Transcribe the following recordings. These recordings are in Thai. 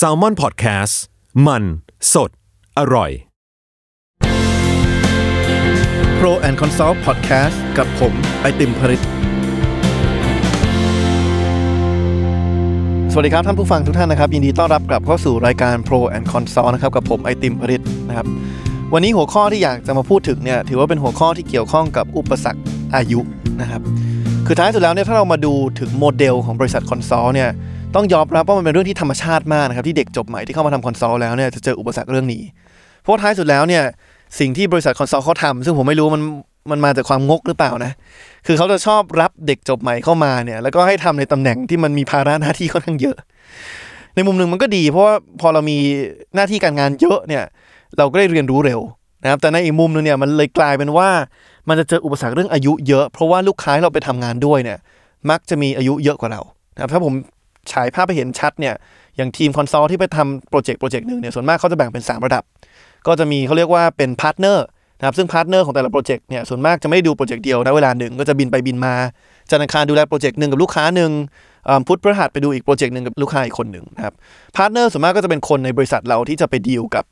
s a l ม o n PODCAST มัน สด อร่อย Pro and Consult Podcast กับผม ไอติมผริตสวัสดีครับท่านผู้ฟังทุกท่านนะครับ ยินดีต้อนรับกลับเข้าสู่รายการ Pro and Consult นะครับ กับผมไอติมผริตนะครับ วันนี้หัวข้อที่อยากจะมาพูดถึงเนี่ยถือว่าเป็นหัวข้อที่เกี่ยวข้องกับอุปสรรคอายุนะครับ คือท้ายสุดแล้วเนี่ยถ้าเรามาดูถึงโมเดลของบริษัท consult เนี่ย ต้องยอมรับว่ามันเป็นเรื่องที่ธรรมชาติมากนะครับที่เด็กจบใหม่ที่เข้ามาทำ consult แล้วเนี่ยจะเจออุปสรรคเรื่องนี้ เพราะท้ายสุดแล้วเนี่ยสิ่งที่บริษัทคอนซัลท์เขาทำซึ่งผมไม่รู้มันมันมาจากความงกหรือเปล่านะ คือเขาจะชอบรับเด็กจบใหม่เข้ามาเนี่ย แล้วก็ให้ทำในตำแหน่งที่มันมีภาระหน้าที่ค่อนข้างเยอะ ในมุมหนึ่งมันก็ดี เพราะว่าพอเรามีหน้าที่การงานเยอะเนี่ย เราก็ได้เรียนรู้เร็วนะครับ แต่ในอีกมุมนึงเนี่ยมันเลยกลายเป็นว่า มันจะเจออุปสรรคเรื่องอายุเยอะ เพราะว่าลูกค้าเราไปทำงานด้วยเนี่ย มักจะมีอายุเยอะกว่าเรานะครับถ้าผม ฉายภาพไปเห็นชัดเนี่ยอย่างทีม consult ที่ไปทำโปรเจกต์โปรเจกต์หนึ่งเนี่ยส่วนมากเขาจะแบ่งเป็น 3 ระดับ ก็จะมีเขาเรียกว่าเป็น partner นะครับซึ่ง partner ของแต่ละโปรเจกต์เนี่ยส่วนมากจะไม่ได้ดูโปรเจกต์เดียวนะเวลาหนึ่งก็จะบินไปบินมาจันทร์อังคารดูแลโปรเจกต์หนึ่งกับลูกค้าหนึ่งพุธพฤหัสไปดูอีกโปรเจกต์หนึ่งกับลูกค้าอีกคนหนึ่งนะครับ partner ส่วนมากก็จะเป็นคนในบริษัทเราที่จะไปดีลกับ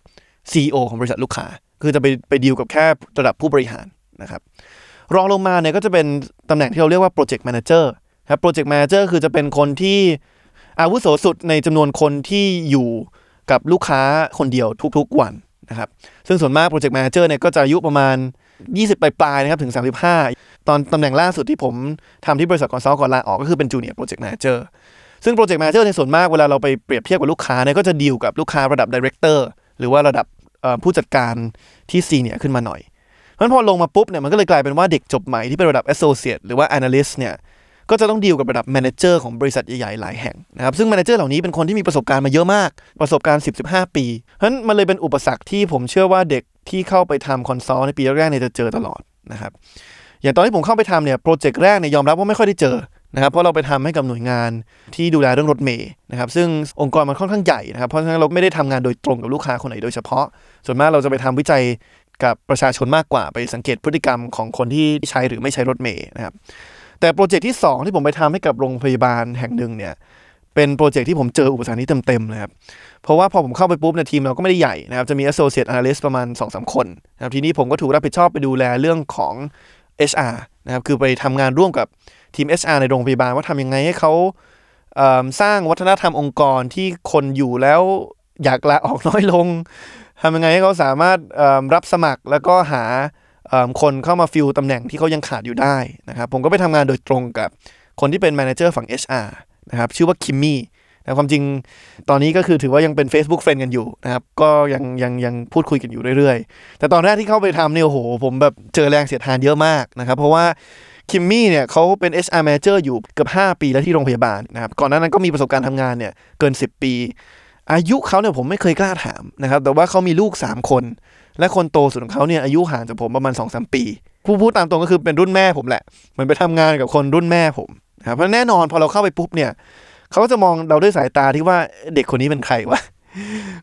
CEO ของบริษัทลูกค้า คือจะไปไปดีลกับแค่ระดับผู้บริหารนะครับรองลงมาเนี่ยก็จะเป็นตำแหน่งที่เราเรียกว่า project manager ครับ project manager คือจะเป็นคนที่ อาวุโสสุดในจำนวนคนที่อยู่กับลูกค้าคนเดียวทุกๆวันนะครับ ซึ่งส่วนมาก project manager เนี่ยก็จะอายุประมาณ 20 ปลายๆนะครับถึง 35 ตอนตำแหน่งล่าสุดที่ผมทำที่บริษัท consult ก่อนลาออกก็คือเป็น junior project manager ซึ่ง project manager ในส่วนมากเวลาเราไปเปรียบเทียบกับลูกค้าเนี่ยก็จะดีลกับลูกค้าระดับ director หรือว่าระดับผู้จัดการที่ senior ขึ้นมาหน่อยเพราะนั้นพอลงมาปุ๊บเนี่ยมันก็เลยกลายเป็นว่าเด็กจบใหม่ที่เป็นระดับ associate หรือว่า analyst เนี่ย ก็จะต้องดีลกับระดับ manager ของบริษัทใหญ่ๆหลายแห่งนะครับซึ่ง manager เหล่านี้เป็นคนที่มีประสบการณ์มาเยอะมากประสบการณ์ 10-15 ปีเพราะฉะนั้นมันเลยเป็นอุปสรรคที่ผมเชื่อว่าเด็กที่เข้าไปทำ consult ในปีแรกๆเนี่ยจะเจอตลอดนะครับอย่างตอนที่ผมเข้าไปทำเนี่ยโปรเจกต์แรกเนี่ยยอมรับว่าไม่ค่อยได้เจอนะครับเพราะเราไปทำให้กับหน่วยงานที่ดูแลเรื่องรถเมล์นะครับซึ่งองค์กรมันค่อนข้างใหญ่นะครับเพราะฉะนั้นเราไม่ได้ทำงานโดยตรงกับลูกค้าคนไหนโดยเฉพาะ ส่วนมากเราจะไปทำวิจัยกับประชาชนมากกว่าไปสังเกตพฤติกรรมของคนที่ใช้หรือไม่ใช้รถเมล์นะครับ แต่โปรเจกต์ที่ 2 ที่ผมไปทำให้กับโรงพยาบาลแห่งหนึ่งเนี่ยเป็นโปรเจกต์ที่ผมเจออุปสรรคนี้เต็มๆเลยครับเพราะว่าพอผมเข้าไปปุ๊บเนี่ยทีมเราก็ไม่ได้ใหญ่นะครับจะมี associate analyst ประมาณ 2-3 คนนะครับทีนี้ผมก็ถูกรับผิดชอบไปดูแลเรื่องของ HR นะครับคือไปทำงานร่วมกับทีม HR ในโรงพยาบาลว่าทำยังไงให้เขาสร้างวัฒนธรรมองค์กรที่คนอยู่แล้วอยากลาออกน้อยลงทำยังไงให้เขาสามารถรับสมัครแล้วก็หา คนเข้ามา fill ตำแหน่งที่เขายังขาดอยู่ได้นะครับผมก็ไปทำงานโดยตรงกับคนที่เป็นแมเนเจอร์ฝั่ง HR นะครับชื่อว่าคิมมี่นะความจริงตอนนี้ก็คือถือว่ายังเป็น Facebook Friend กันอยู่นะครับก็ยังยังยังพูดคุยกันอยู่เรื่อยๆ แต่ตอนแรกที่เข้าไปทำเนี่ยโอ้โห ผมแบบเจอแรงเสียดทานเยอะมากนะครับเพราะว่าคิมมี่เนี่ยเขาเป็น HR Manager อยู่เกือบ5 ปีแล้วที่โรงพยาบาลนะครับก่อนหน้านั้นก็มีประสบการณ์ทำงานเนี่ยเกิน 10 ปี อายุเขาเนี่ยผมไม่เคยกล้าถามนะครับแต่ว่าเขามีลูก 3 คน และคนโตสุดของเขาเนี่ยอายุห่างจากผมประมาณ2-3ปีผู้พูดตามตรงก็คือเป็นรุ่นแม่ผมแหละเหมือนไปทำงานกับคนรุ่นแม่ผมนะครับเพราะแน่นอนพอเราเข้าไปปุ๊บเนี่ยเขาก็จะมองเราด้วยสายตาที่ว่าเด็กคนนี้เป็นใครวะ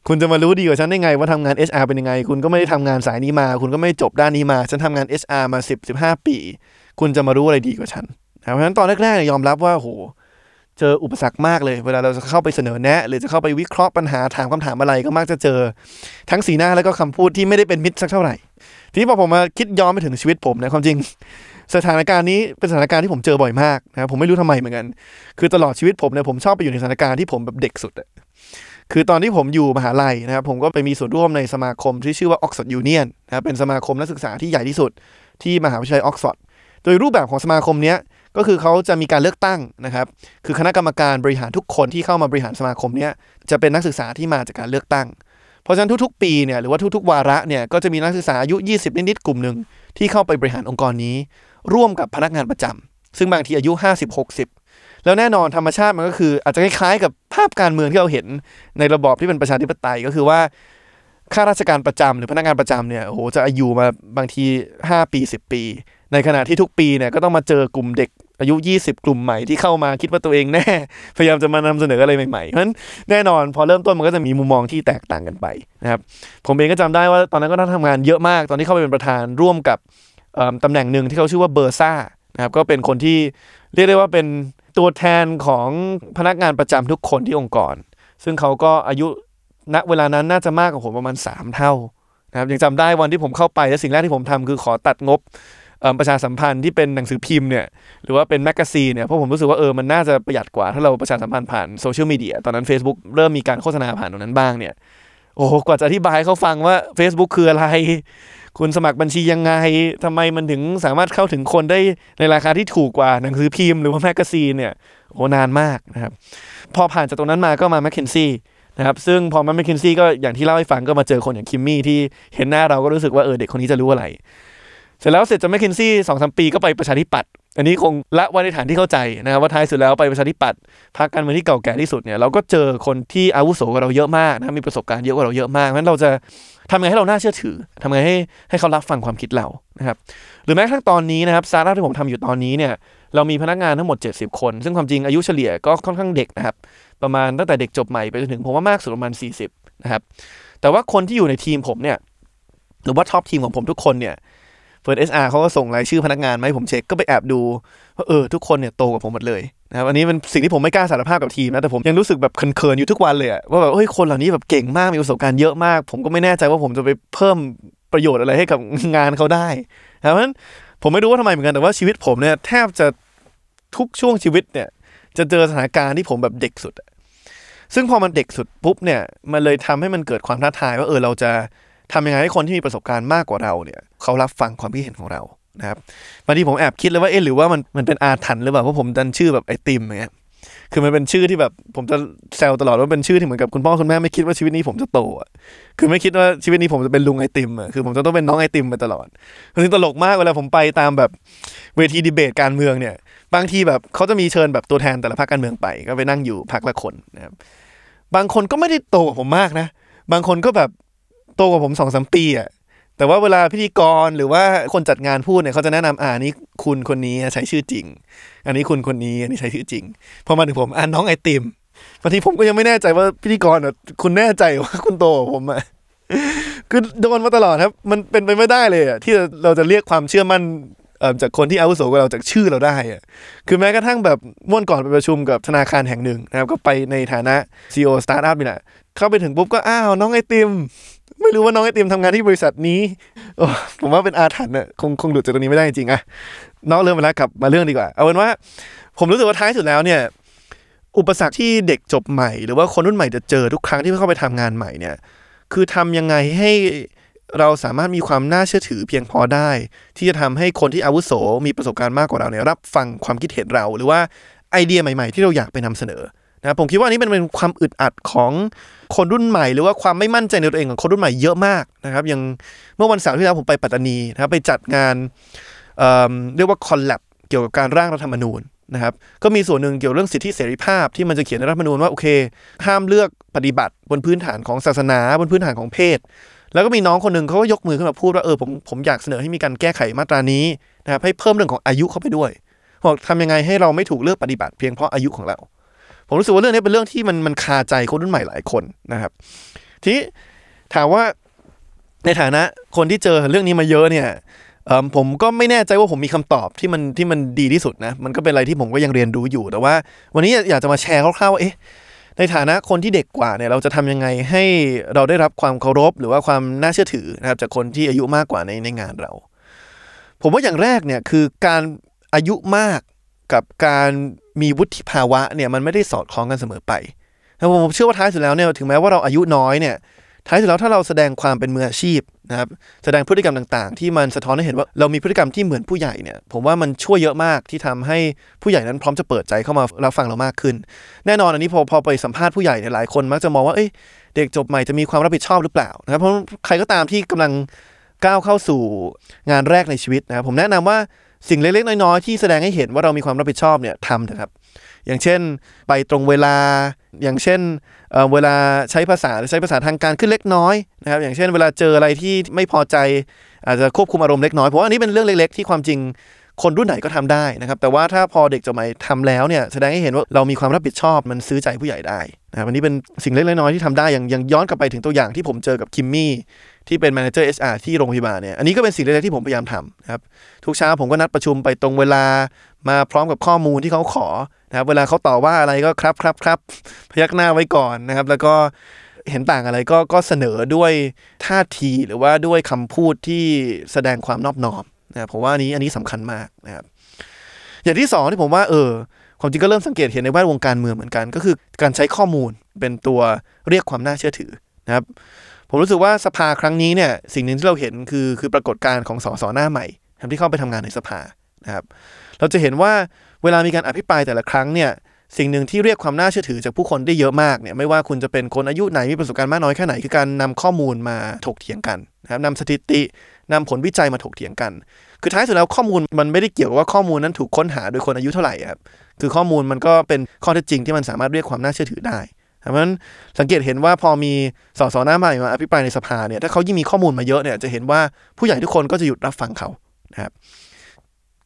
คุณจะมารู้ดีกว่าฉันได้ไงว่าทำงาน HR เป็นยังไง คุณก็ไม่ได้ทำงานสายนี้มา คุณก็ไม่จบด้านนี้มา ฉันทำงาน HR มา 10 15 ปี คุณจะมารู้อะไรดีกว่าฉันนะเพราะฉะนั้นตอนแรกๆยยอมรับว่าโห เจออุปสรรคมากเลย เวลาเราจะเข้าไปเสนอแนะ หรือจะเข้าไปวิเคราะห์ปัญหาถามคำถามอะไรก็มักจะเจอ ทั้งสีหน้าแล้วก็คำพูดที่ไม่ได้เป็นมิตรสักเท่าไหร่ ทีนี้พอผมมาคิดย้อนไปถึงชีวิตผมนะความจริง สถานการณ์นี้เป็นสถานการณ์ที่ผมเจอบ่อยมากนะผมไม่รู้ทำไมเหมือนกัน คือตลอดชีวิตผมเนี่ยผมชอบไปอยู่ในสถานการณ์ที่ผมแบบเด็กสุดอะคือตอนที่ผมอยู่มหาลัยนะครับผมก็ไปมีส่วนร่วมในสมาคมที่ชื่อว่า Oxford Union นะครับเป็นสมาคมนักศึกษาที่ใหญ่ที่สุดที่มหาวิทยาลัยออกซฟอร์ดโดยรูปแบบของสมาคมเนี้ย ก็คือเขาจะมีการเลือกตั้งนะครับ คือคณะกรรมการบริหารทุกคนที่เข้ามาบริหารสมาคมเนี้ยจะเป็นนักศึกษาที่มาจากการเลือกตั้ง เพราะฉะนั้นทุกๆ ปีเนี่ยหรือว่าทุกๆ วาระเนี่ยก็จะมีนักศึกษาอายุ 20 นิดๆ กลุ่มหนึ่งที่เข้าไปบริหารองค์กรนี้ ร่วมกับพนักงานประจำซึ่งบางทีอายุ 50 60 แล้วแน่นอนธรรมชาติมันก็คืออาจจะคล้ายๆ กับภาพการเมืองที่เราเห็นในระบอบที่เป็นประชาธิปไตยก็คือว่าข้าราชการประจำหรือพนักงานประจำเนี่ยโอ้โหจะอายุมาบางที 5 ปี 10 ปี ในขณะที่ทุกปีเนี่ยก็ต้องมาเจอกลุ่มเด็กอายุ 20 กลุ่มใหม่ที่เข้ามาคิดว่าตัวเองแน่ พยายามจะมานำเสนออะไรใหม่ๆเพราะฉะนั้นแน่นอนพอเริ่มต้นมันก็จะมีมุมมองที่แตกต่างกันไปนะครับผมเองก็จำได้ว่าตอนนั้นก็ต้องทำงานเยอะมากตอนที่เข้าไปเป็นประธานร่วมกับเอิ่มตำแหน่งหนึ่งที่เขาชื่อว่าเบอร์ซ่านะครับก็เป็นคนที่เรียกได้ว่าเป็นตัวแทนของพนักงานประจำทุกคนที่องค์กร ซึ่งเขาก็อายุณเวลานั้นน่าจะมากกว่าผมประมาณ 3 เท่านะครับยังจำได้วันที่ผมเข้าไปและสิ่งแรกที่ผมทำคือขอตัดงบ ประชาสัมพันธ์ที่เป็นหนังสือพิมพ์เนี่ยหรือว่าเป็น magazine เนี่ยเพราะผมรู้สึกว่าเออมันน่าจะประหยัดกว่าถ้าเราประชาสัมพันธ์ผ่านโซเชียลมีเดียตอนนั้น Facebook เริ่มมีการโฆษณาผ่านตรงนั้นบ้างเนี่ยโอ้กว่าจะอธิบายเขาฟังว่า Facebook คืออะไร คุณสมัครบัญชียังไงทำไมมันถึงสามารถเข้าถึงคนได้ในราคาที่ถูกกว่าหนังสือพิมพ์หรือว่า magazine เนี่ยโอ้นานมากนะครับพอผ่านจากตรงนั้นมาก็มา McKinsey นะครับซึ่งพอมา McKinsey ก็อย่างที่เล่าให้ฟังก็มาเจอคนอย่างคิมมี่ที่เห็นหน้าเราก็รู้สึกว่าเออเด็กคนนี้จะรู้อะไร เสร็จแล้วเสร็จจากแมคเคนซี่สองสามปีก็ไปประชาธิปัตย์อันนี้คงละไว้ในฐานที่เข้าใจนะครับว่าท้ายสุดแล้วไปประชาธิปัตย์พรรคการเมืองที่เก่าแก่ที่สุดเนี่ยเราก็เจอคนที่อาวุโสกว่าเราเยอะมากนะมีประสบการณ์เยอะกว่าเราเยอะมากเพราะฉะนั้นเราจะทำไงให้เราน่าเชื่อถือทำไงให้ให้เขารับฟังความคิดเรานะครับหรือแม้กระทั่งตอนนี้นะครับสตาร์ทที่ผมทำอยู่ตอนนี้เนี่ยเรามีพนักงานทั้งหมด 70 คน ซึ่งความจริงอายุเฉลี่ยก็ค่อนข้างเด็กนะครับประมาณตั้งแต่เด็กจบใหม่ไปจนถึงผมว่ามากสุดประมาณ 40นะครับแต่ว่าคนที่อยู่ในทีมผมเนี่ยหรือว่า top team ของผมทุกคนเนี่ย first HR เขาก็ส่งรายชื่อพนักงานมาให้ผมเช็คก็ไปแอบดูว่าเออทุกคนเนี่ยโตกว่าผมหมดเลยนะครับอันนี้เป็นสิ่งที่ผมไม่กล้าสารภาพกับทีมนะแต่ผมยังรู้สึกแบบเขินๆอยู่ทุกวันเลยอะว่าแบบเฮ้ยคนเหล่านี้แบบเก่งมากมีประสบการณ์เยอะมาก ผมก็ไม่แน่ใจว่าผมจะไปเพิ่มประโยชน์อะไรให้กับงานเขาได้นะครับเพราะฉะนั้นผมไม่รู้ว่าทำไมเหมือนกันแต่ว่าชีวิตผมเนี่ยแทบจะทุกช่วงชีวิตเนี่ย จะเจอสถานการณ์ที่ผมแบบเด็กสุดอะซึ่งพอมันเด็กสุดปุ๊บเนี่ยมันเลยทำให้มันเกิดความท้าทายว่าเออเราจะ ทำยังไงให้คนที่มีประสบการณ์มากกว่าเราเนี่ยเขารับฟังความคิดเห็นของเรานะครับบางทีผมแอบคิดเลยว่าเอ๊ะหรือว่ามันมันเป็นอาถรรพ์หรือเปล่าเพราะผมดันชื่อแบบไอติมอย่างเงี้ยคือมันเป็นชื่อที่แบบผมจะแซวตลอดว่าเป็นชื่อที่เหมือนกับคุณพ่อคุณแม่ไม่คิดว่าชีวิตนี้ผมจะโตอะคือไม่คิดว่าชีวิตนี้ผมจะเป็นลุงไอติมอะคือผมจะต้องเป็นน้องไอติมไปตลอดคือตลกมากเวลาผมไปตามแบบเวทีดีเบตการเมืองเนี่ย บางทีแบบเขาจะมีเชิญแบบตัวแทนแต่ละพรรคการเมืองไป ก็ไปนั่งอยู่พรรคละคนนะครับบางคนก็ไม่ได้โตกว่าผมมากนะ บางคนก็แบบ โตกว่าผมสองสามปีอะแต่ว่าเวลาพิธีกรหรือว่าคนจัดงานพูดเนี่ยเขาจะแนะนำอ่านี่คุณคนนี้ใช้ชื่อจริง อันนี้คุณคนนี้อันนี้ใช้ชื่อจริงพอมาถึงผมอ่านน้องไอติมบางทีผมก็ยังไม่แน่ใจว่าพิธีกรอะคุณแน่ใจว่าคุณโตกว่าผมอะคือโดนมาตลอดครับ มันเป็นไปไม่ได้เลยอะที่เราจะเรียกความเชื่อมั่นจากคนที่อาวุโสกว่าเราจะเชื่อเราได้อะคือแม้กระทั่งแบบเมื่อวันก่อนไปประชุมกับธนาคารแห่งหนึ่งนะครับ ก็ไปในฐานะ CEO สตาร์ทอัพนี่แหละ เข้าไปถึงปุ๊บก็อ้าวน้องไอติม ไม่รู้ว่าน้องไอติมทำงานที่บริษัทนี้ผมว่าเป็นอาถรรพ์อะคงคงหลุดจากตรงนี้ไม่ได้จริงๆอะนอกเรื่องไปแล้วกลับมาเรื่องดีกว่า เอาเป็นว่า ผมรู้สึกว่าท้ายสุดแล้วเนี่ย อุปสรรคที่เด็กจบใหม่ หรือว่าคนรุ่นใหม่จะเจอทุกครั้งที่เข้าไปทำงานใหม่เนี่ย คือทำยังไงให้เราสามารถมีความน่าเชื่อถือเพียงพอได้ ที่จะทำให้คนที่อาวุโสมีประสบการณ์มากกว่าเราเนี่ยรับฟังความคิดเห็นเรา หรือว่าไอเดียใหม่ ๆ ที่เราอยากไปนำเสนอ นะผมคิดว่านนี้มันเป็นความอึดอัดของคนรุ่นใหม่ หรือว่าความไม่มั่นใจในตัวเองของคนรุ่นใหม่เยอะมากนะครับอย่างเมื่อวันเสาร์ที่แล้วผมไปปัตตานีนะครับไปจัดงานเเรียกว่าคอลแลบเกี่ยวกับการร่างรัฐธรรมนูญนะครับก็มีส่วนหนึ่งเกี่ยวเรื่องสิทธิเสรีภาพที่มันจะเขียนในรัฐธรรมนูญว่าโอเค ห้ามเลือกปฏิบัติบนพื้นฐานของศาสนาบนพื้นฐานของเพศ แล้วก็มีน้องคนหนึ่งเขาก็ยกมือขึ้นมาพูดว่าเออผมผมอยากเสนอให้มีการแก้ไขมาตรานี้นะครับให้เพิ่มเรื่องของอายุเข้าไปด้วยบอกทำยังไงให้เราไม่ถูกเลือกปฏิบัติเพียงเพราะอายุของเรา ผมรู้สึกว่าเรื่องนี้เป็นเรื่องที่มันมันคาใจคนรุ่นใหม่หลายคนนะครับ ทีนี้ถามว่าในฐานะคนที่เจอเรื่องนี้มาเยอะเนี่ยผมก็ไม่แน่ใจว่าผมมีคำตอบที่มันที่มันดีที่สุดนะ มันก็เป็นอะไรที่ผมก็ยังเรียนรู้อยู่ แต่ว่า วันนี้อยากจะมาแชร์คร่าวๆว่าเอ๊ะในฐานะคนที่เด็กกว่าเนี่ยเราจะทำยังไงให้เราได้รับความเคารพ หรือว่าความน่าเชื่อถือนะครับจากคนที่อายุมากกว่าในในงานเรา ผมว่าอย่างแรกเนี่ยคือการอายุมาก กับการมีวุฒิภาวะเนี่ยมันไม่ได้สอดคล้องกันเสมอไปแล้วผมเชื่อว่าท้ายสุดแล้วเนี่ยถึงแม้ว่าเราอายุน้อยเนี่ยท้ายสุดแล้วถ้าเราแสดงความเป็นมืออาชีพนะครับแสดงพฤติกรรมต่างๆ ที่มันสะท้อนให้เห็นว่าเรามีพฤติกรรมที่เหมือนผู้ใหญ่เนี่ยผมว่ามันช่วยเยอะมากที่ทำให้ผู้ใหญ่นั้นพร้อมจะเปิดใจเข้ามารับฟังเรามากขึ้น แน่นอนอันนี้พอพอไปสัมภาษณ์ผู้ใหญ่เนี่ยหลายคนมักจะมองว่าเอ้ยเด็กจบใหม่จะมีความรับผิดชอบหรือเปล่านะครับเพราะใครก็ตามที่กำลังก้าวเข้าสู่งานแรกในชีวิตนะครับผมแนะนำว่า สิ่งเล็กๆ น้อยๆ ที่แสดงให้เห็นว่าเรามีความรับผิดชอบเนี่ยทำเถอะครับ อย่างเช่น ไปตรงเวลา อย่างเช่นเอ่อเวลาใช้ภาษาหรือใช้ภาษาทางการขึ้นเล็กน้อยนะครับ อย่างเช่น เวลาเจออะไรที่ไม่พอใจ อาจจะควบคุมอารมณ์เล็กน้อย เพราะว่าอันนี้เป็นเรื่องเล็กๆ ที่ความจริง คนรุ่นไหนก็ทำได้นะครับ แต่ว่าถ้าพอเด็กจบใหม่ทำแล้วเนี่ยแสดงให้เห็นว่าเรามีความรับผิดชอบมันซื้อใจผู้ใหญ่ได้นะครับอันนี้เป็นสิ่งเล็กๆน้อยๆที่ทำได้อย่างย่างย้อนกลับไปถึงตัวอย่างที่ผมเจอกับคิมมี่ที่เป็น manager HR ที่โรงพยาบาลเนี่ยอันนี้ก็เป็นสิ่งเล็กๆที่ผมพยายามทำนะครับทุกเช้าผมก็นัดประชุมไปตรงเวลามาพร้อมกับข้อมูลที่เขาขอนะครับเวลาเขาต่อว่าอะไรก็ครับครับครับพยักหน้าไว้ก่อนนะครับ แล้วก็เห็นต่างอะไรก็ก็เสนอด้วยท่าทีหรือว่าด้วยคำพูดที่แสดงความนอบน้อม นะผมว่านี้อันนี้สำคัญมากนะครับอย่างที่สองที่ผมว่าเออความจริงก็เริ่มสังเกตเห็นในแวดวงการเมืองเหมือนกัน ก็คือการใช้ข้อมูลเป็นตัวเรียกความน่าเชื่อถือนะครับผมรู้สึกว่าสภาครั้งนี้เนี่ยสิ่งหนึ่งที่เราเห็นคือคือปรากฏการณ์ของสสหน้าใหม่ที่เข้าไปทำงานในสภานะครับเราจะเห็นว่าเวลามีการอภิปรายแต่ละครั้งเนี่ย สิ่งหนึ่งที่เรียกความน่าเชื่อถือจากผู้คนได้เยอะมากเนี่ยไม่ว่าคุณจะเป็นคนอายุไหนมีประสบการณ์มากน้อยแค่ไหนคือการนำข้อมูลมาถกเถียงกันนะครับนำสถิตินำผลวิจัยมาถกเถียงกัน คือท้ายสุดแล้วข้อมูลมันไม่ได้เกี่ยวกับว่าข้อมูลนั้นถูกค้นหาโดยคนอายุเท่าไหร่ครับคือข้อมูลมันก็เป็นข้อเท็จจริงที่มันสามารถเรียกความน่าเชื่อถือได้เพราะฉะนั้นสังเกตเห็นว่าพอมีสสหน้าใหม่มาอภิปรายในสภาเนี่ยถ้าเขายิ่งมีข้อมูลมาเยอะเนี่ยจะเห็นว่าผู้ใหญ่ทุกคนก็จะหยุดรับฟังเขานะครับ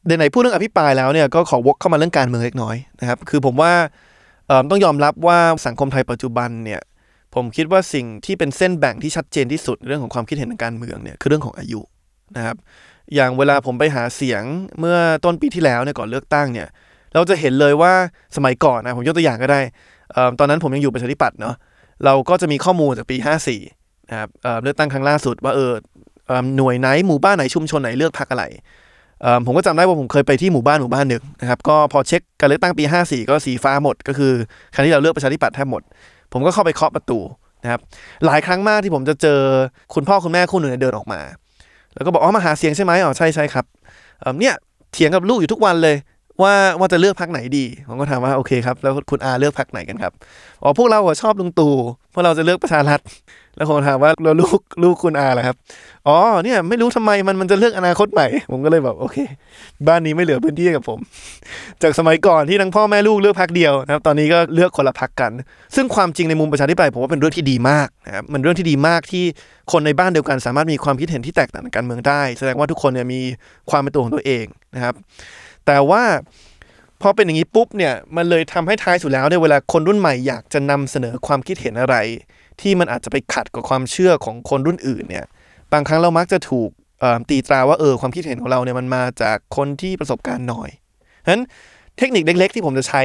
เดี๋ยวไหนพูดเรื่องอภิปรายแล้วเนี่ยก็ขอวกเข้ามาเรื่องการเมืองเล็กน้อยนะครับ คือผมว่าต้องยอมรับว่าสังคมไทยปัจจุบันเนี่ยผมคิดว่าสิ่งที่เป็นเส้นแบ่งที่ชัดเจนที่สุดเรื่องของความคิดเห็นทางการเมืองเนี่ยคือเรื่องของอายุนะครับ อย่างเวลาผมไปหาเสียงเมื่อต้นปีที่แล้วเนี่ยก่อนเลือกตั้งเนี่ย เราจะเห็นเลยว่าสมัยก่อนนะผมยกตัวอย่างก็ได้ตอนนั้นผมยังอยู่ประชาธิปัตย์เนาะเราก็จะมีข้อมูลจากปี 54นะครับเลือกตั้งครั้งล่าสุดว่าเออหน่วยไหนหมู่บ้านไหนชุมชนไหนเลือกพรรคอะไร ผมก็จำได้ว่าผมเคยไปที่หมู่บ้านหมู่บ้านหนึ่งนะครับก็พอเช็คการเลือกตั้งปี 54 ก็สีฟ้าหมด ก็คือครั้งที่เราเลือกประชาธิปัตย์แทบหมด ผมก็เข้าไปเคาะประตูนะครับหลายครั้งมากที่ผมจะเจอคุณพ่อคุณแม่คู่หนึ่งเดินออกมา แล้วก็บอกอ๋อมาหาเสียงใช่ไหมอ๋อใช่ใช่ครับเนี่ยเถียงกับลูกอยู่ทุกวันเลยว่าว่าจะเลือกพักไหนดี ผมก็ถามว่าโอเคครับ แล้วคุณอาเลือกพักไหนกันครับ อ๋อพวกเราชอบลุงตู่ พวกเราจะเลือกประชารัฐแล้วผมถามว่าแล้วลูกลูกคุณอาล่ะครับ อ๋อเนี่ยไม่รู้ทำไมมันมันจะเลือกอนาคตใหม่ ผมก็เลยแบบโอเค บ้านนี้ไม่เหลือพื้นที่กับผม จากสมัยก่อนที่ทั้งพ่อแม่ลูกเลือกพักเดียวนะครับ ตอนนี้ก็เลือกคนละพักกัน ซึ่งความจริงในมุมประชาธิปไตยผมว่าเป็นเรื่องที่ดีมากนะครับมันเรื่องที่ดีมากที่คนในบ้านเดียวกัน สามารถมีความคิดเห็นที่แตกต่างการเมืองได้ แสดงว่าทุกคนเนี่ยมีความเป็นตัวของตัวเองนะครับ แต่ว่า พอเป็นอย่างนี้ปุ๊บเนี่ยมันเลยทำให้ท้ายสุดแล้วเนี่ยเวลาคนรุ่นใหม่อยากจะนำเสนอความคิดเห็นอะไร ที่มันอาจจะไปขัดกับความเชื่อของคนรุ่นอื่นเนี่ยบางครั้งเรามักจะถูกตีตราว่าเออความคิดเห็นของเราเนี่ยมันมาจากคนที่ประสบการณ์น้อยฉะนั้นเทคนิคเล็ก ๆ ที่ผมจะใช้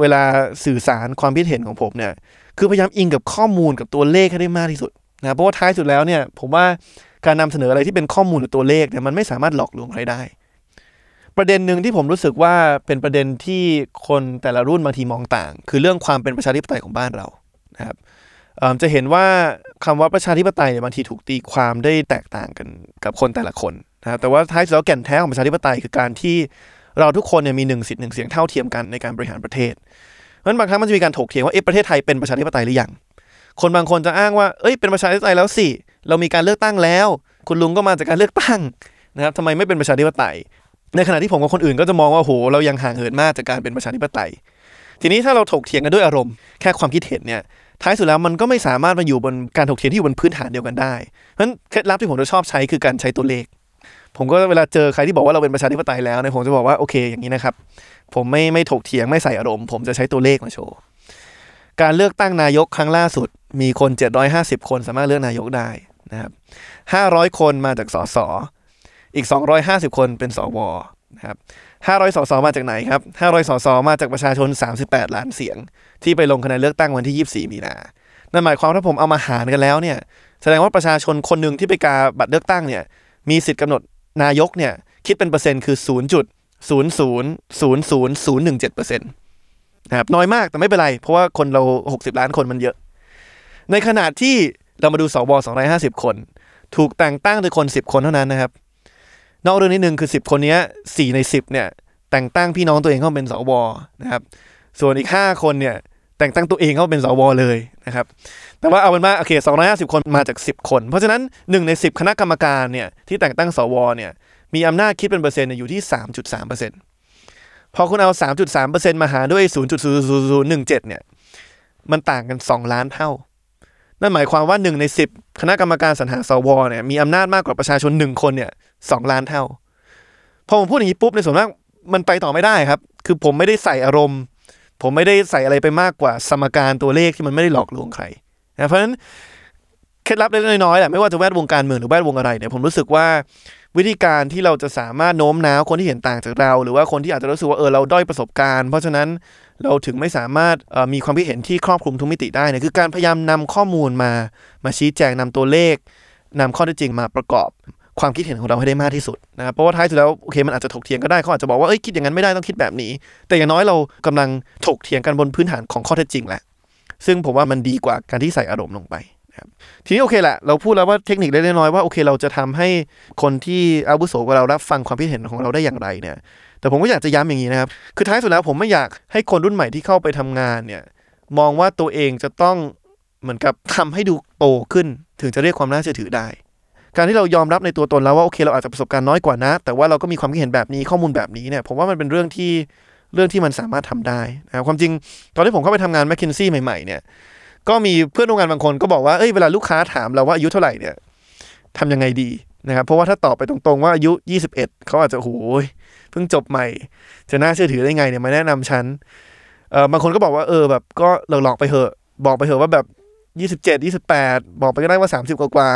เวลาสื่อสารความคิดเห็นของผมเนี่ยคือพยายามอิงกับข้อมูลกับตัวเลขให้ได้มากที่สุดนะเพราะว่าท้ายสุดแล้วเนี่ยผมว่าการนำเสนออะไรที่เป็นข้อมูลหรือตัวเลขเนี่ยมันไม่สามารถหลอกลวงใครได้ ประเด็นหนึ่งที่ผมรู้สึกว่าเป็นประเด็นที่คนแต่ละรุ่นบางทีมองต่าง คือเรื่องความเป็นประชาธิปไตยของบ้านเรานะครับจะเห็นว่าคำว่าประชาธิปไตยเนี่ยบางทีถูกตีความได้แตกต่างกันกับคนแต่ละคนนะครับแต่ว่าท้ายสุดแล้วแก่นแท้ของประชาธิปไตยคือการที่เราทุกคนเนี่ยมีหนึ่งสิทธิ์หนึ่งเสียงเท่าเทียมกันในการบริหารประเทศเพราะฉะนั้นบางครั้งมันจะมีการถกเถียงว่าเอ๊ะประเทศไทยเป็นประชาธิปไตยหรือยังคนบางคนจะอ้างว่าเอ้ยเป็นประชาธิปไตยแล้วสิเรามีการเลือกตั้งแล้ว คุณลุงก็มาจากการเลือกตั้งนะครับทำไมไม่เป็นประชาธิปไตย ในขณะที่ผมกับคนอื่นก็จะมองว่าโหเรายังห่างเหินมากจากการเป็นประชาธิปไตย ทีนี้ถ้าเราถกเถียงกันด้วยอารมณ์แค่ความคิดเห็นเนี่ยท้ายสุดแล้วมันก็ไม่สามารถมาอยู่บนการถกเถียงที่อยู่บนพื้นฐานเดียวกันได้เพราะฉะนั้นเคล็ดลับที่ผมจะชอบใช้คือการใช้ตัวเลข ผมก็เวลาเจอใครที่บอกว่าเราเป็นประชาธิปไตยแล้วเนี่ยผมจะบอกว่าโอเคอย่างนี้นะครับผมไม่ไม่ถกเถียงไม่ใส่อารมณ์ ผมจะใช้ตัวเลขมาโชว์การเลือกตั้งนายกครั้งล่าสุด มีคน 750 คนสามารถเลือกนายกได้นะครับ500 คนมาจากสส อีก 250 คนเป็นสวนะครับ500สสมาจากไหนครับ500สสมาจากประชาชน 38 ล้านเสียง ที่ไปลงคะแนนเลือกตั้งวันที่ 24 มีนานั่นหมายความว่าถ้าผมเอามาหารกันแล้วเนี่ยแสดงว่าประชาชนคนหนึ่งที่ไปกาบัตรเลือกตั้งเนี่ยมีสิทธิ์กำหนดนายกเนี่ยคิดเป็นเปอร์เซ็นต์คือ0.0000017เปอร์เซ็นต์นะครับน้อยมากแต่ไม่เป็นไร เพราะว่าคนเรา 60 ล้านคนมันเยอะ ในขณะที่เรามาดูสว250 คน ถูกแต่งตั้งโดยคน 10 คนเท่านั้นนะครับ นอกเรื่องนิดนึงคือ 10 คนนี้4ใน 10เนี่ยแต่งตั้งพี่น้องตัวเองเข้าเป็นสวนะครับ ส่วนอีก 5 คนเนี่ยแต่งตั้งตัวเองเข้าเป็นสวเลยนะครับ แต่ว่าเอาเป็นว่าโอเค250 คนมาจาก 10 คน เพราะฉะนั้น 1 ใน 10 คณะกรรมการเนี่ยที่แต่งตั้งสวเนี่ยมีอำนาจคิดเป็นเปอร์เซ็นต์อยู่ที่ 3.3%เพอคุณเอา 3.3%มาหารด้วย 0.0017เนี่ยมันต่างกัน 2 ล้านเท่า นั่นหมายความว่า 1 ใน 10 คณะกรรมการสรรหาสวเนี่ยมีอำนาจมากกว่าประชาชน 1 คนเนี่ย สองล้านเท่า พอผมพูดอย่างนี้ปุ๊บในส่วนมากมันไปต่อไม่ได้ครับ คือผมไม่ได้ใส่อารมณ์ ผมไม่ได้ใส่อะไรไปมากกว่าสมการตัวเลขที่มันไม่ได้หลอกลวงใครนะเพราะฉะนั้นเคล็ดลับเล็กน้อยๆแหละไม่ว่าจะแวดวงการเมืองหรือแวดวงอะไรเนี่ยผมรู้สึกว่าวิธีการที่เราจะสามารถโน้มน้าวคนที่เห็นต่างจากเรา หรือว่าคนที่อาจจะรู้สึกว่าเออเราด้อยประสบการณ์ เพราะฉะนั้นเราถึงไม่สามารถมีความคิดเห็นที่ครอบคลุมทุกมิติได้เนี่ยคือการพยายามนำข้อมูลมา มาชี้แจงนำตัวเลขนำข้อเท็จจริงมาประกอบ ความคิดเห็นของเราให้ได้มากที่สุดนะครับเพราะว่าท้ายสุดแล้วโอเคมันอาจจะถกเถียงก็ได้เขาอาจจะบอกว่าเอ้ยคิดอย่างนั้นไม่ได้ต้องคิดแบบนี้ แต่อย่างน้อยเรากำลังถกเถียงกันบนพื้นฐานของข้อเท็จจริงแหละซึ่งผมว่ามันดีกว่าการที่ใส่อารมณ์ลงไปครับทีนี้โอเคแหละเราพูดแล้วว่าเทคนิคเล็กน้อยว่าโอเคเราจะทำให้คนที่อาวุโสกว่าเรารับฟังความคิดเห็นของเราได้อย่างไรเนี่ย แต่ผมก็อยากจะย้ำอย่างนี้นะครับ คือท้ายสุดแล้วผมไม่อยากให้คนรุ่นใหม่ที่เข้าไปทำงานเนี่ย มองว่าตัวเองจะต้องเหมือนกับทำให้ดูโตขึ้น ถึงจะเรียกความน่าเชื่อถือได้ การที่เรายอมรับในตัวตนแล้วว่าโอเคเราอาจจะประสบการณ์น้อยกว่านะ แต่ว่าเราก็มีความคิดเห็นแบบนี้ข้อมูลแบบนี้เนี่ยผมว่ามันเป็นเรื่องที่เรื่องที่มันสามารถทำได้นะความจริงตอนที่ผมเข้าไปทำงานแมคคินซี่ใหม่ๆเนี่ยก็มีเพื่อนร่วมงานบางคนก็บอกว่าเอ้ยเวลาลูกค้าถามเราว่าอายุเท่าไหร่เนี่ยทำยังไงดีนะครับเพราะว่าถ้าตอบไปตรงๆว่าอายุ 21 เขาอาจจะโอ้ยเพิ่งจบใหม่ จะน่าเชื่อถือได้ไงเนี่ยมาแนะนำฉันเออบางคนก็บอกว่าเออแบบก็หลอกๆไปเหอะ บอกไปเหอะว่าแบบ 27 28 บอกไปก็ได้ว่า 30 กว่า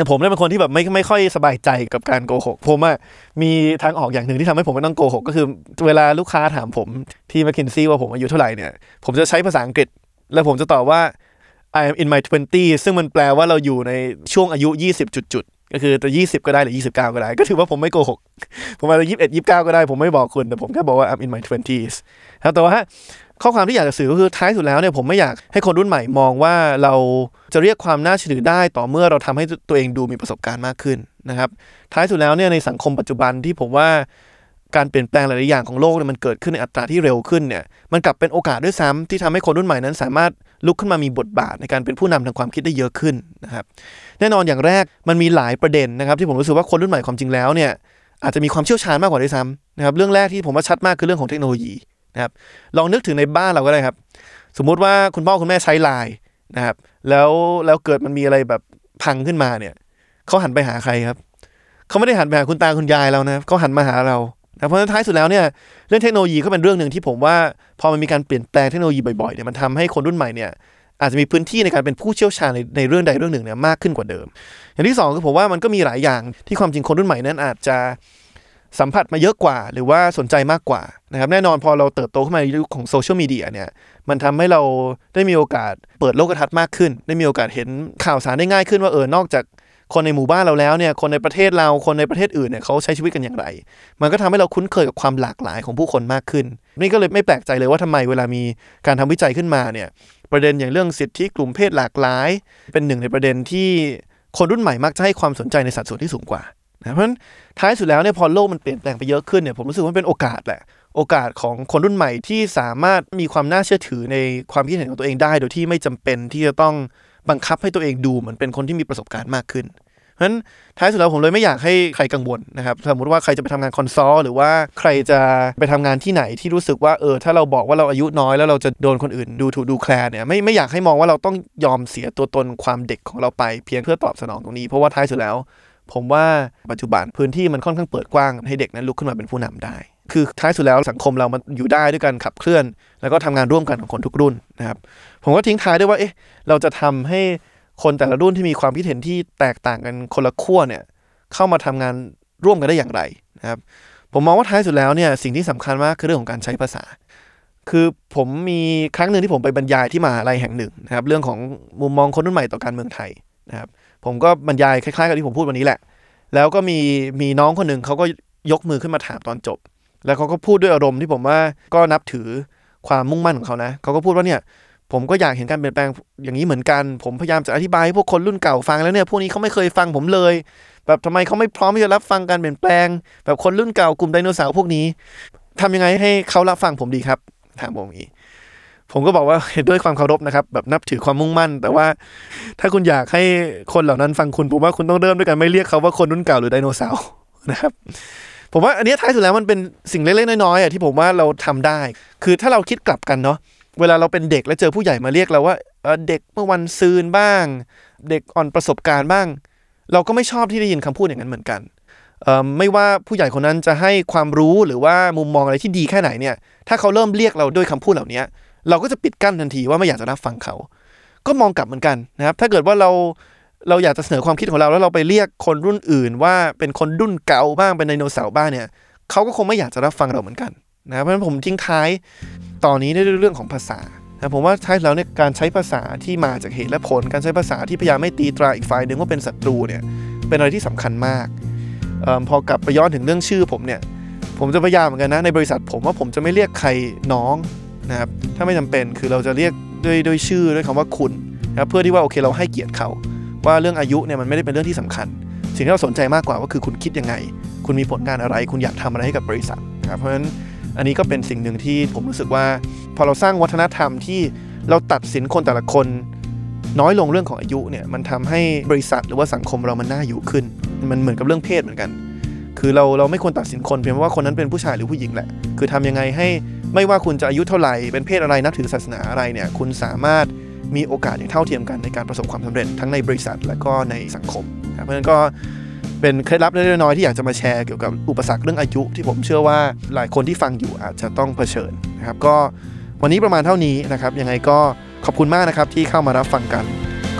แต่ผมเนี่ยเป็นคนที่แบบไม่ไม่ค่อยสบายใจกับการโกหก ผมอะมีทางออกอย่างหนึ่งที่ทำให้ผมไม่ต้องโกหก ก็คือ เวลาลูกค้าถามผมที่มคคินซี่ว่าผมอายุเท่าไหร่เนี่ย ผมจะใช้ภาษาอังกฤษ แล้วผมจะตอบว่า I am in my 20 ซึ่งมันแปลว่าเราอยู่ในช่วงอายุ 20 จุดจุดก็คือจะ20 ก็ได้หรือ 29 ก็ได้ ก็ถือว่าผมไม่โกหก ผมอาจจะ21 29 ก็ได้ ผมไม่บอกคุณ แต่ผมแค่บอกว่า I'm in my 20s ครับแต่ว่า ข้อความที่อยากจะสื่อก็คือท้ายสุดแล้วเนี่ยผมไม่อยากให้คนรุ่นใหม่มองว่าเราจะเรียกความน่าเชื่อถือได้ต่อเมื่อเราทำให้ตัวเองดูมีประสบการณ์มากขึ้นนะครับ ท้ายสุดแล้วเนี่ยในสังคมปัจจุบันที่ผมว่าการเปลี่ยนแปลงหลายๆอย่างของโลกเนี่ยมันเกิดขึ้นในอัตราที่เร็วขึ้นเนี่ยมันกลับเป็นโอกาสด้วยซ้ำที่ทำให้คนรุ่นใหม่นั้น สามารถลุกขึ้นมามีบทบาทในการเป็นผู้นำทางความคิดได้เยอะขึ้นนะครับแน่นอนอย่างแรกมันมีหลายประเด็นนะครับ ที่ผมรู้สึกว่าคนรุ่นใหม่ความจริงแล้วเนี่ยอาจจะมีความเชี่ยวชาญมากกว่าด้วยซ้ำนะครับเรื่องแรกที่ผมว่าชัดมากคือเรื่องของเทคโนโลยี นะครับลองนึกถึงในบ้านเราก็ได้ครับ สมมุติว่าคุณพ่อคุณแม่ใช้ไลน์นะครับ แล้วแล้วเกิดมันมีอะไรแบบพังขึ้นมาเนี่ยเขาหันไปหาใครครับเขาไม่ได้หันไปหาคุณตาคุณยายเรานะเขาหันมาหาเรานะเพราะท้ายสุดแล้วเนี่ยเรื่องเทคโนโลยีก็เป็นเรื่องหนึ่งที่ผมว่า พอมันมีการเปลี่ยนแปลงเทคโนโลยีบ่อยๆเนี่ยมันทำให้คนรุ่นใหม่เนี่ยอาจจะมีพื้นที่ในการเป็นผู้เชี่ยวชาญในในเรื่องใดเรื่องหนึ่งเนี่ยมากขึ้นกว่าเดิม อย่างที่2คือผมว่ามันก็มีหลายอย่างที่ความจริงคนรุ่นใหม่นั้นอาจจะ สัมผัสมาเยอะกว่า หรือว่าสนใจมากกว่านะครับแน่นอนพอเราเติบโตขึ้นมาในยุคของโซเชียลมีเดียเนี่ยมันทำให้เราได้มีโอกาสเปิดโลกทัศน์มากขึ้น ได้มีโอกาสเห็นข่าวสารได้ง่ายขึ้นว่าเออนอกจากคนในหมู่บ้านเราแล้วเนี่ยคนในประเทศเราคนในประเทศอื่นเนี่ยเขาใช้ชีวิตกันอย่างไร มันก็ทำให้เราคุ้นเคยกับความหลากหลายของผู้คนมากขึ้น นี่ก็เลยไม่แปลกใจเลยว่าทำไมเวลามีการทำวิจัยขึ้นมาเนี่ยประเด็นอย่างเรื่องสิทธิกลุ่มเพศหลากหลาย เป็นหนึ่งในประเด็นที่คนรุ่นใหม่มักจะให้ความสนใจในสัดส่วนที่สูงกว่า เพราะฉะนั้นท้ายสุดแล้วเนี่ยพอโลกมันเปลี่ยนแปลงไปเยอะขึ้นเนี่ยผมรู้สึกว่าเป็นโอกาสแหละโอกาสของคนรุ่นใหม่ที่สามารถมีความน่าเชื่อถือในความคิดเห็นของตัวเองได้ โดยที่ไม่จำเป็นที่จะต้องบังคับให้ตัวเองดูเหมือนเป็นคนที่มีประสบการณ์มากขึ้นเพราะฉะนั้นท้ายสุดแล้วผมเลยไม่อยากให้ใครกังวลนะครับสมมติว่าใครจะไปทำงานคอนซอลหรือว่าใครจะไปทำงานที่ไหนที่รู้สึกว่าเออถ้าเราบอกว่าเราอายุน้อยแล้วเราจะโดนคนอื่นดูถูกดูแคลนเนี่ยไม่ไม่อยากให้มองว่าเราต้องยอมเสียตัวตนความเด็กของเราไปเพียงเพื่อตอบสนองตรงนี้ เพราะว่าท้ายสุดแล้ว ผมว่าปัจจุบันพื้นที่มันค่อนข้างเปิดกว้างให้เด็กนั้นลุกขึ้นมาเป็นผู้นำได้ คือท้ายสุดแล้วสังคมเรามันอยู่ได้ด้วยกันขับเคลื่อน แล้วก็ทำงานร่วมกันของคนทุกรุ่นนะครับผมก็ทิ้งท้ายด้วยว่าเอ๊ะเราจะทำให้คนแต่ละรุ่นที่มีความคิดเห็นที่แตกต่างกันคนละขั้วเนี่ยเข้ามาทำงานร่วมกันได้อย่างไรนะครับผมมองว่าท้ายสุดแล้วเนี่ยสิ่งที่สำคัญมากคือเรื่องของการใช้ภาษา คือผมมีครั้งหนึ่งที่ผมไปบรรยายที่มหาลัยแห่งหนึ่งนะครับเรื่องของมุมมองคนรุ่นใหม่ต่อการเมืองไทยนะครับ ผมก็บรรยายคล้ายๆกับที่ผมพูดวันนี้แหละ แล้วก็มีมีน้องคนหนึ่งเขาก็ยกมือขึ้นมาถามตอนจบ แล้วเขาก็พูดด้วยอารมณ์ที่ผมว่าก็นับถือความมุ่งมั่นของเขานะเขาก็พูดว่าเนี่ยผมก็อยากเห็นการเปลี่ยนแปลงอย่างนี้เหมือนกัน ผมพยายามจะอธิบายให้พวกคนรุ่นเก่าฟังแล้วเนี่ยพวกนี้เขาไม่เคยฟังผมเลย แบบทำไมเขาไม่พร้อมที่จะรับฟังการเปลี่ยนแปลง แบบคนรุ่นเก่ากลุ่มไดโนเสาร์พวกนี้ทำยังไงให้เขารับฟังผมดีครับ ถามผมอีก ผมก็บอกว่าเห็นด้วยความเคารพนะครับ แบบนับถือความมุ่งมั่น แต่ว่าถ้าคุณอยากให้คนเหล่านั้นฟังคุณผมว่าคุณต้องเริ่มด้วยกันไม่เรียกเขาว่าคนรุ่นเก่าหรือไดโนเสาร์นะครับผมว่าอันนี้ท้ายสุดแล้วมันเป็นสิ่งเล็กๆน้อยๆอะที่ผมว่าเราทำได้ คือถ้าเราคิดกลับกันเนาะเวลาเราเป็นเด็กแล้วเจอผู้ใหญ่มาเรียกเราว่าเด็กเมื่อวันซืนบ้าง เด็กอ่อนประสบการณ์บ้าง เราก็ไม่ชอบที่ได้ยินคำพูดอย่างนั้นเหมือนกันไม่ว่าผู้ใหญ่คนนั้นจะให้ความรู้หรือว่ามุมมองอะไรที่ดีแค่ไหนเนี่ย ถ้าเขาเริ่มเรียกเราด้วยคำพูดเหล่านี้ เราก็จะปิดกั้นทันทีว่าไม่อยากจะรับฟังเขา ก็มองกลับเหมือนกันนะครับ ถ้าเกิดว่าเราเราอยากจะเสนอความคิดของเราแล้วเราไปเรียกคนรุ่นอื่น ว่าเป็นคนรุ่นเก่าบ้างเป็นไดโนเสาร์บ้างเนี่ยเขาก็คงไม่อยากจะรับฟังเราเหมือนกันนะครับเพราะฉะนั้นผมทิ้งท้ายตอนนี้ด้วยเรื่องของภาษานะผมว่าท้ายแล้วเนี่ยการใช้ภาษาที่มาจากเหตุและผล การใช้ภาษาที่พยายามไม่ตีตราอีกฝ่ายหนึ่งว่าเป็นศัตรูเนี่ยเป็นอะไรที่สำคัญมากออพอกลับไปย้อนถึงเรื่องชื่อผมเนี่ยผมจะพยายามเหมือนกันนะในบริษัทผมว่าผมจะไม่เรียกใครน้อง นะครับถ้าไม่จำเป็นคือเราจะเรียกด้วยด้วยชื่อด้วยคำว่าคุณนะเพื่อที่ว่าโอเคเราให้เกียรติเขา ว่าเรื่องอายุเนี่ยมันไม่ได้เป็นเรื่องที่สำคัญ สิ่งที่เราสนใจมากกว่าก็คือคุณคิดยังไง คุณมีผลงานอะไร คุณอยากทำอะไรให้กับบริษัทนะครับเพราะฉะนั้นอันนี้ก็เป็นสิ่งหนึ่งที่ผมรู้สึกว่า พอเราสร้างวัฒนธรรมที่เราตัดสินคนแต่ละคน น้อยลงเรื่องของอายุเนี่ยมันทำให้บริษัทหรือว่าสังคมเรามันน่าอยู่ขึ้น มันเหมือนกับเรื่องเพศเหมือนกัน คือเราเราไม่ควรตัดสินคนเพียงเพราะว่าคนนั้นเป็นผู้ชายหรือผู้หญิงแหละ คือทำยังไงให้ ไม่ว่าคุณจะอายุเท่าไหร่เป็นเพศอะไรนับถือศาสนาอะไรเนี่ยคุณสามารถมีโอกาสอย่างเท่าเทียมกันในการประสบความสำเร็จทั้งในบริษัทและก็ในสังคมนะครับเพราะฉะนั้นก็เป็นเคล็ดลับเล็กๆน้อยๆที่อยากจะมาแชร์เกี่ยวกับอุปสรรคเรื่องอายุที่ผมเชื่อว่าหลายคนที่ฟังอยู่อาจจะต้องเผชิญนะครับก็วันนี้ประมาณเท่านี้นะครับยังไงก็ขอบคุณมากนะครับที่เข้ามารับฟังกัน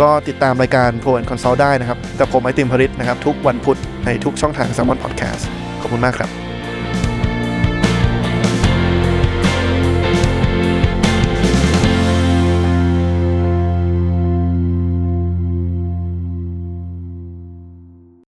ก็ติดตามรายการ Pro and Consult ได้นะครับกับผมไอติมพริตนะครับทุกวันพุธในทุกช่องทาง s ซ l m o n Podcast ขอบคุณมากครับ